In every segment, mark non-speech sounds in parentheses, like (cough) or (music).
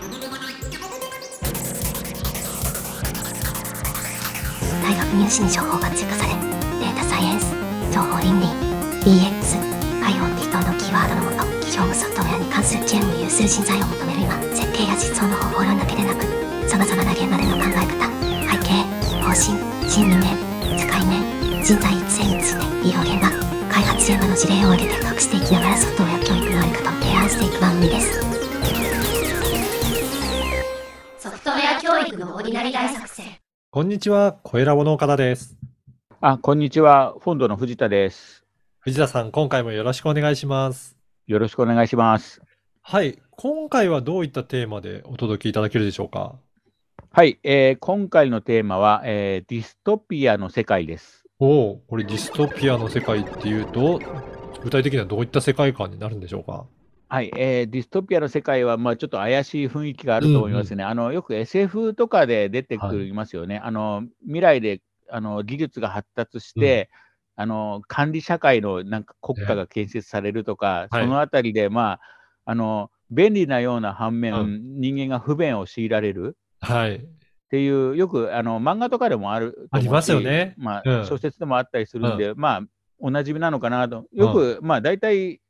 大学入試に情報が追加されデータサイエンス情報倫理 DX IoT 等のキーワードのもと企業務ソフトウェアに関する知恵を有する人材を求める今設計や実装の方法論だけでなくさまざまな現場での考え方背景方針心理面使い面人材育成について医療現場開発現場の事例を挙げて隠していきながらソフトウェア教育のあり方を提案していく番組です。教育のオーディナリ大作戦。こんにちは、小ラボの岡田です。あ、こんにちは。フォンドの藤田です。藤田さん、今回もよろしくお願いします。よろしくお願いします。はい、今回はどういったテーマでお届けいただけるでしょうか？はい、えー今回のテーマは、えーディストピアの世界です。おお、これディストピアの世界っていうと、具体的にはどういった世界観になるんでしょうか？はい、えーディストピアの世界は、まあ、ちょっと怪しい雰囲気があると思いますね。あのよく SF とかで出てくりますよね。あの未来であの技術が発達して、あの管理社会のなんか国家が建設されるとか、はいそのあたりで、まあ、あの便利なような反面、う人間が不便を強いられる。はい。っていう、よくあの漫画とかでもあるありますよねまあうん小説でもあったりするんで、まあ、おなじみなのかなと。よく、まあ、大体、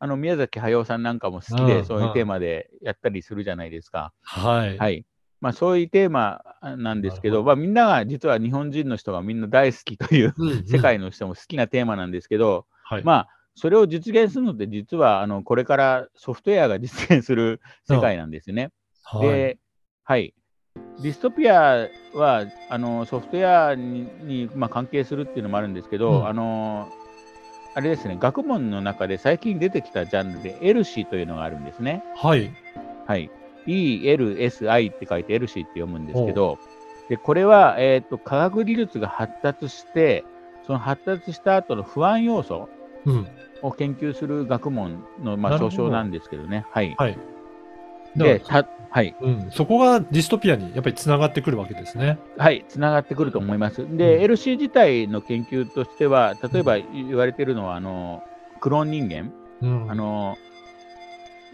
あの宮崎駿さんなんかも好きで、うんそういうテーマでやったりするじゃないですか。はい。はい。まあ、そういうテーマなんですけど、まあ、みんなが、実は日本人の人がみんな大好きという、世界の人も好きなテーマなんですけど、はい。まあ、それを実現するのって、実はあのこれからソフトウェアが実現する世界なんですね。はい。で、はい。ディストピアはあのソフトウェアににまあ、関係するっていうのもあるんですけど、うんあのあれですね、学問の中で最近出てきたジャンルで、エルシーというのがあるんですね。はい。はい。ELSI って書いてエルシーって読むんですけど、でこれは、えーと、科学技術が発達して、その発達した後の不安要素うん。を研究する学問の、まあ、総称なんですけどね。はい。はい。で、はい。うん、そこがディストピアにやっぱりつながってくるわけですね。はい、つながってくると思います。うんで、LC 自体の研究としては、例えば言われているのは、あのクローン人間、うん。あの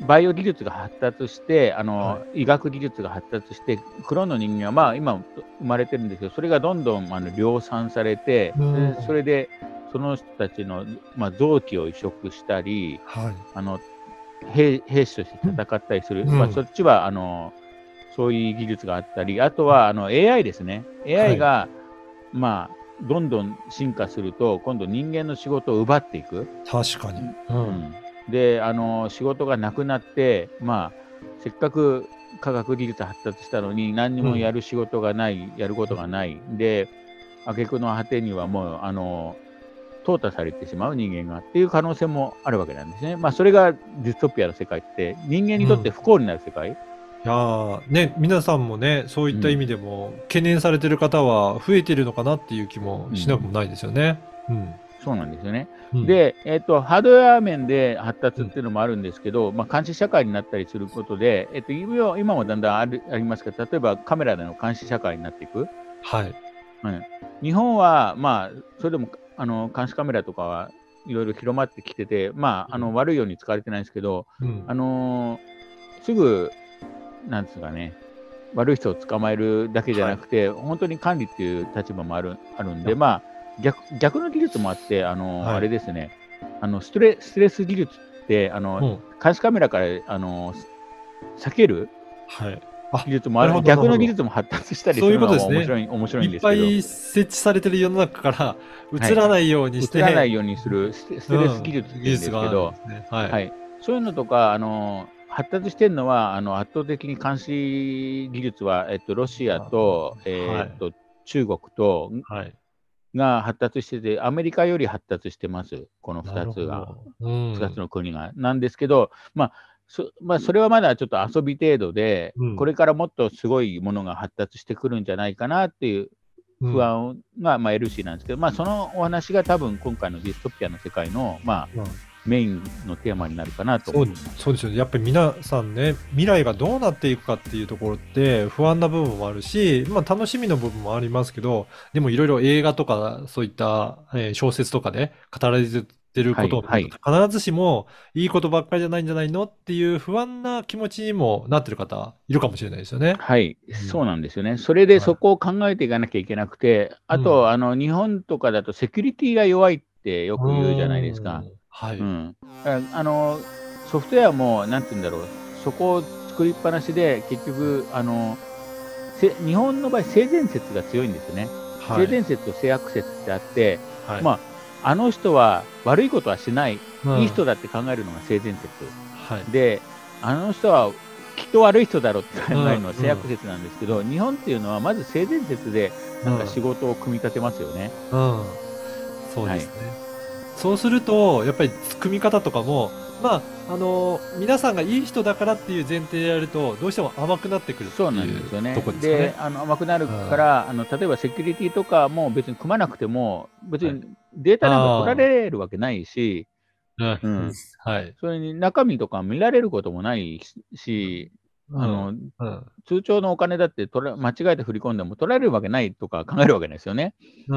バイオ技術が発達して、あのは医学技術が発達して、クローンの人間は、まあ、今生まれてるんですけど、それがどんどんあの量産されて、うんでそれでその人たちの、まあ、臓器を移植したり、はい。あの兵兵士として戦ったりする、うん。まあ、そっちはあのそういう技術があったり、あとはあの AI ですね、AI が、まあ、どんどん進化すると、今度、人間の仕事を奪っていく、確かに。う。うん。んであの仕事がなくなって、まあ、せっかく科学技術発達したのに、何にもやる仕事がない、やることがない、で、挙句の果てにはもう、あの淘汰されてしまう人間がっていう可能性もあるわけなんですね。まあ、それがディストピアの世界って、人間にとって不幸になる世界、いやーね、皆さんもね、そういった意味でも、懸念されてる方は増えてるのかなっていう気もしなくもないですよね。うん。そうなんですよね。うん、で、えっと、ハードウェア面で発達っていうのもあるんですけど、まあ、監視社会になったりすることで、えっと、今今もだんだんあるありますけど、例えばカメラでの監視社会になっていく。はい。日本は、まあ、それでもあの監視カメラとかはいろいろ広まってきてて、まあ、あの悪いように使われてないんですけど、うん。あのーすぐ、なんですかね、悪い人を捕まえるだけじゃなくて、本当に管理っていう立場もあるあるんで、はい。まあ、逆逆の技術もあって、あのーはい。あれですね、あのストレストレス技術って、あのうん。監視カメラから、あのー避けるはい。技術もある逆の技術も発達したりすそういるのがうことですね面白い面白いんいっですけど。ぱい設置されてる世の中から映らないようにして、映らないようにするステレス技術ってうん言うんですけど、技術があるんねはい。はい、そういうのとか、あの発達してるのは、あの圧倒的に監視技術は、えっと、ロシアと,、えーっと中国とはい。が発達してて、アメリカより発達してます、この2なるほどつが、うん。2つの国が。なんですけど、まあそまあ、それはまだちょっと遊び程度で、うんこれからもっとすごいものが発達してくるんじゃないかなっていううん不安が、まあ、LC なんですけど、まあ、そのお話が多分今回のディストピアの世界の、まあ、うんメインのテーマになるかなとそう。そうですよね。やっぱり皆さんね、未来がどうなっていくかっていうところって不安な部分もあるし、まあ楽しみの部分もありますけど、でもいろいろ映画とかそういった、えー小説とかで語られてってることをはい必ずしもいいことばっかりじゃないんじゃないのっていう不安な気持ちにもなってる方いるかもしれないですよね。はい、んそうなんですよね。それでそこを考えていかなきゃいけなくて、あと、あの日本とかだとセキュリティが弱いってよく言うじゃないですかうん。。はい。うん、ああのソフトウェアも、なんて言うんだろう、そこを作りっぱなしで、結局、あのせ日本の場合、性善説が強いんですよね。はい性善説と性悪説ってあって、はいまあ、あの人は悪いことはしない、うんいい人だって考えるのが性善説。はい。で、あの人はきっと悪い人だろうって考えるのはうん性悪説なんですけど、日本っていうのはまず性善説でなんか仕事を組み立てますよね。うん、そうですね。そうすると、やっぱり組み方とかも、まあ、あの皆さんがいい人だからっていう前提でやると、どうしても甘くなってくるそうなんいですよね。でね。あの甘くなるから、あの例えばセキュリティとかも別に組まなくても、別にデータなんか取られるわけないし、うんうんはい。それに中身とか見られることもないし、あのうん通帳のお金だって取ら間違えて振り込んでも取られるわけないとか考えるわけですよね。うん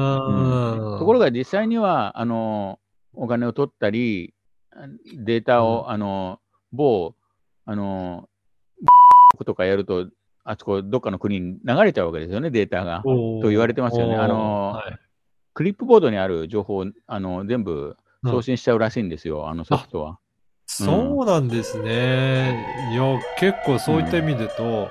ところが実際にはあのお金を取ったり、データを、あの某あのとかやると、あそこどっかの国に流れちゃうわけですよね、データが。と言われてますよねあのはいクリップボードにある情報をあの全部送信しちゃうらしいんですよ、あのソフトは。そうなんですね。いや、結構そういった意味でと、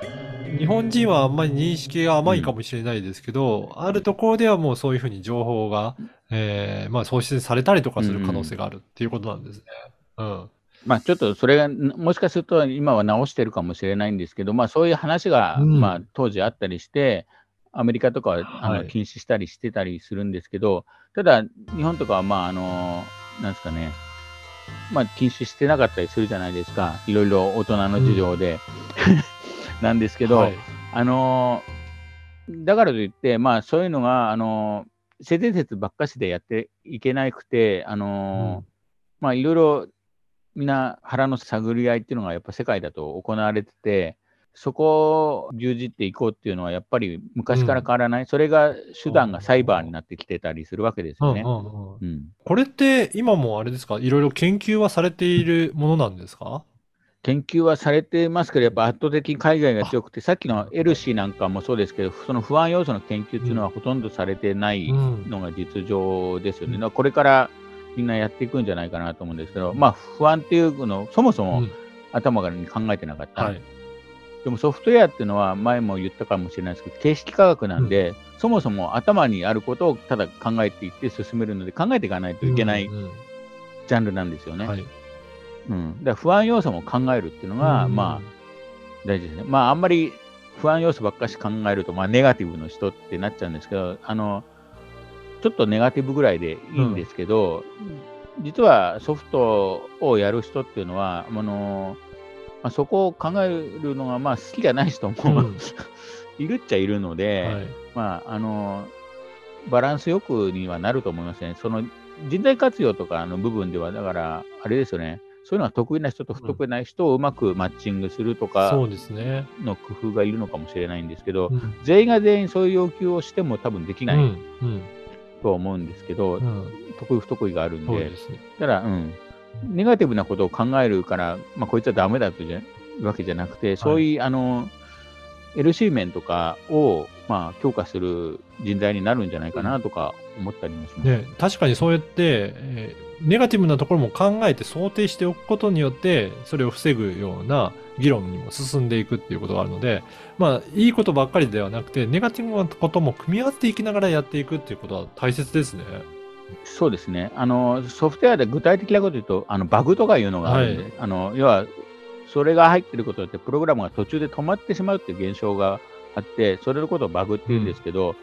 日本人はあんまり認識が甘いかもしれないですけど、あるところではもうそういうふうに情報が、えーまあ送信されたりとかする可能性があるっていうことなんですね。うん。まあ、ちょっとそれがんもしかすると今は直してるかもしれないんですけど、まあ、そういう話が、うんまあ、当時あったりして、アメリカとかはあはいの禁止したりしてたりするんですけど、ただ、日本とかは、まあ、あの、なんですかね、まあ、禁止してなかったりするじゃないですか、いろいろ大人の事情で。なんですけど、はい。あのだからといって、まあ、そういうのが、あの性善説ばっかしでやっていけなくて、あのまあ、いろいろみんな腹の探り合いっていうのがやっぱ世界だと行われてて、そこを牛耳っていこうっていうのはやっぱり昔から変わらない、それが手段がサイバーになってきてたりするわけですよね。うんうんうん。うん。これって今もあれですか？いろいろ研究はされているものなんですか？研究はされてますけど、やっぱ圧倒的に海外が強くて、さっきのエルシーなんかもそうですけど、その不安要素の研究っていうのはほとんどされてないうんのが実情ですよね。うんだからこれからみんなやっていくんじゃないかなと思うんですけど、まあ不安っていうのをそもそうもん頭からに考えてなかった。はい。でもソフトウェアっていうのは前も言ったかもしれないですけど、形式科学なんで、そもそも頭にあることをただ考えていって進めるので、考えていかないといけないうんうんジャンルなんですよね。はい。うん、だ不安要素も考えるっていうのが、うんまあ大事ですね。まああんまり不安要素ばっかし考えると、まあネガティブの人ってなっちゃうんですけど、あの、ちょっとネガティブぐらいでいいんですけど、実はソフトをやる人っていうのは、あの、まあ、そこを考えるのがまあ好きじゃない人も、うん (laughs) いるっちゃいるので、はい。まあ、あの、バランスよくにはなると思いますね。その人材活用とかの部分では、だから、あれですよね。そういうのは得意な人と不得意な人をうまくマッチングするとかそうですね。の工夫がいるのかもしれないんですけど、うん。全員が全員そういう要求をしても多分できないとは思うんですけど、うん。得意不得意があるんでで、すね。だから、うん、ネガティブなことを考えるから、まあ、こいつはダメだとじゃいうわけじゃなくて、そういう、あの、LC 面とかを、まあ、強化する人材になるんじゃないかなとか思ったりもします。ね、確かにそうやって、えーネガティブなところも考えて想定しておくことによって、それを防ぐような議論にも進んでいくっていうことがあるので、まあ、いいことばっかりではなくて、ネガティブなことも組み合わせていきながらやっていくっていうことは大切ですね。そうですね。あの、ソフトウェアで具体的なこと言うと、あの、バグとかいうのがあるんで、はいあの、要は、それが入ってることによって、プログラムが途中で止まってしまうっていう現象があって、それのことをバグって言うんですけど、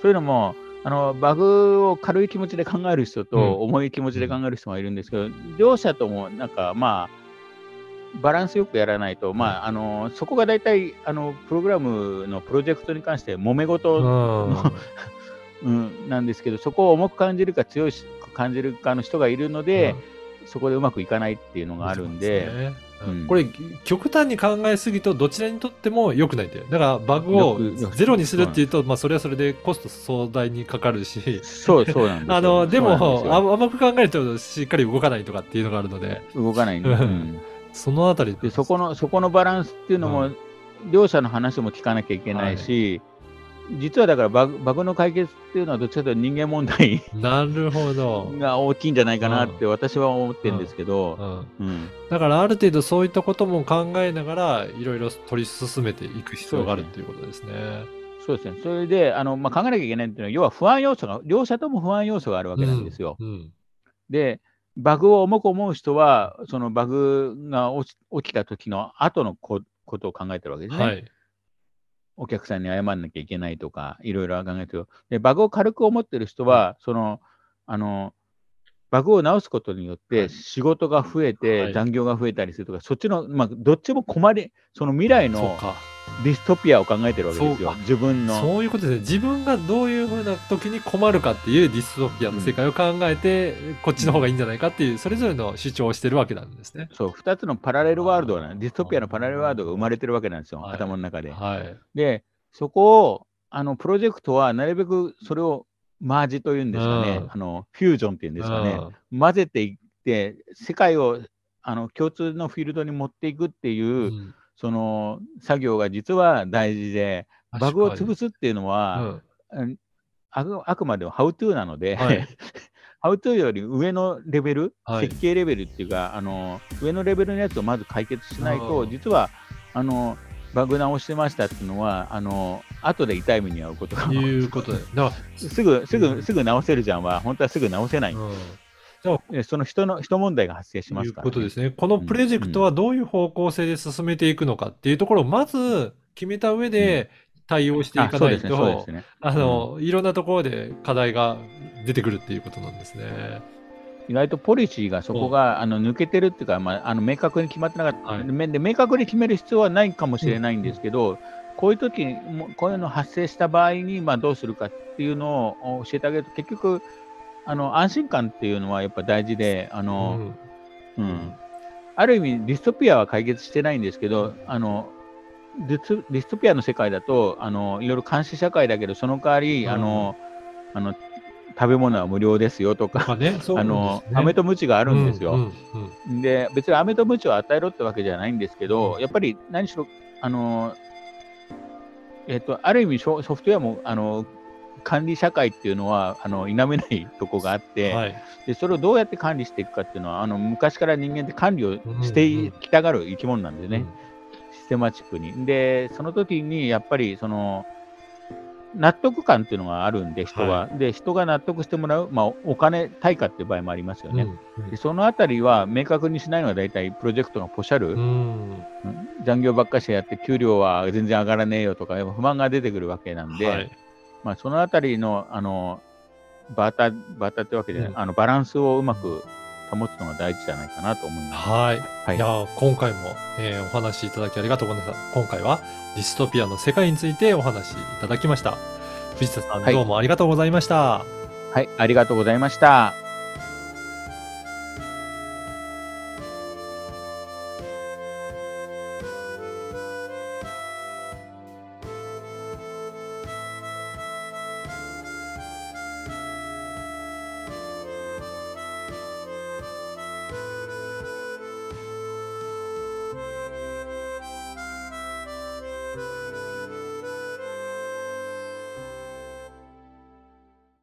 そういうのも、あの、バグを軽い気持ちで考える人うん。と、重い気持ちで考える人がいるんですけど、両者とも、なんか、まあ、バランスよくやらないと、まあ、あの、そこが大体、あの、プログラムのプロジェクトに関して揉め事うん。(laughs) うん、なんですけど、そこを重く感じるか強く感じるかの人がいるので、そこでうまくいかないっていうのがあるんで、そこれ、極端に考えすぎとどちらにとっても良くないんだよ。だからバグをゼロにするっていうと、まあそれはそれでコスト壮大にかかるし、そうそうなんですよ。あの、でも、すよ。あ甘く考えるとしっかり動かないとかっていうのがあるので、動かないんで、うん。そのあたりでそこのそこのバランスっていうのも、うん。両者の話も聞かなきゃいけないし、実はだからバグバグの解決っていうのはどっちかというと人間問題 (laughs) なるほど。が大きいんじゃないかなって私は思ってるんですけうど、んうんだからある程度そういったことも考えながら、いろいろ取り進めていく必要があるっていうことですね。そうですね。それで、あのまあ、考えなきゃいけないっていうのは、要は不安要素が、両者とも不安要素があるわけなんですよ。うん。で、バグを重く思う人は、そのバグが起きた時の後のこことを考えてるわけですね。はい。お客さんに謝らなきゃいけないとか、いろいろ考えてる。で、バグを軽く思ってる人は、その、あの、バグを直すことによっはいて仕事が増えて、はい残業が増えたりするとか、そっちの、まあ、どっちも困り、その未来のか。ディストピアを考えてるわけですよ。自分の。そういうことですね。自分がどういうふうな時に困るかっていうディストピアの世界を考えて、こっちの方がいいんじゃないかっていう、それぞれの主張をしてるわけなんですね。そう、2つのパラレルワールドが、ディストピアのパラレルワールドが生まれてるわけなんですよ、はい頭の中で。はい。で、そこを、あの、プロジェクトはなるべくそれをマージというんですかね、うんあの、フュージョンっていうんですかね、うん混ぜていって、世界をあの共通のフィールドに持っていくっていう、うんその作業が実は大事で、バグを潰すっていうのは、うん。あくあくまでも How to なので、はい。(laughs) How to より上のレベル、はい。設計レベルっていうかあの、上のレベルのやつをまず解決しないと、うん実はあのバグ直してましたっていうのは、あの後で痛い目に遭うことがうん。いうことすぐ、すぐ、うん。すぐ直せるじゃんは、本当はすぐ直せない。ら、。うん。えその人の、人問題が発生しまいうすから、ことですね。このプロジェクトはどういう方向性で進めていくのかっていうところをまず決めた上で対応していあかないと。あの、いろんなところで課題が出てくるっていうことなんですね。意外とポリシーがそこがあの抜けてるっていうか、まあ、あの明確に決まってなかった、はい。面で明確に決める必要はないかもしれないんですけど、こういう時こういうの発生した場合に、まあ、どうするかっていうのを教えてあげると結局あの安心感っていうのはやっぱ大事であうの、ん。うん。ある意味ディストピアは解決してないんですけどあのディスディストピアの世界だとあのいろいろ監視社会だけどその代わり、うん。あのあの食べ物は無料ですよとかまあの、飴と鞭がああるんですよ。うんうんで、別に飴と鞭を与えろってわけじゃないんですけど、やっぱり何しろ、あの、えっ、と、ある意味ソソフトウェアも、あの、管理社会っていうのは、あの、否めないとこがあって、はい。で、それをどうやって管理していくかっていうのは、あの、昔から人間って管理をしうんてきたがる生き物なんでね、うん。システマチックに。で、その時に、やっぱり、その、納得感っていうのがあるんで、人は。で、人が納得してもらう、まあ、お金、対価っていう場合もありますよね。うんでそのあたりは明確にしないのは大体プロジェクトがポシャル、うん。うん。残業ばっかしやって給料は全然上がらねえよとか不満が出てくるわけなんで、はいまあ、そのあたりのあのバータバータってわけで、うんあのバランスをうまく保つのが大事じゃないかなと思います。はい。はいいやー今回も、えーお話しいただきありがとうございました。今回はディストピアの世界についてお話しいただきました。藤田さん、はいどうもありがとうございました。はい、ありがとうございました。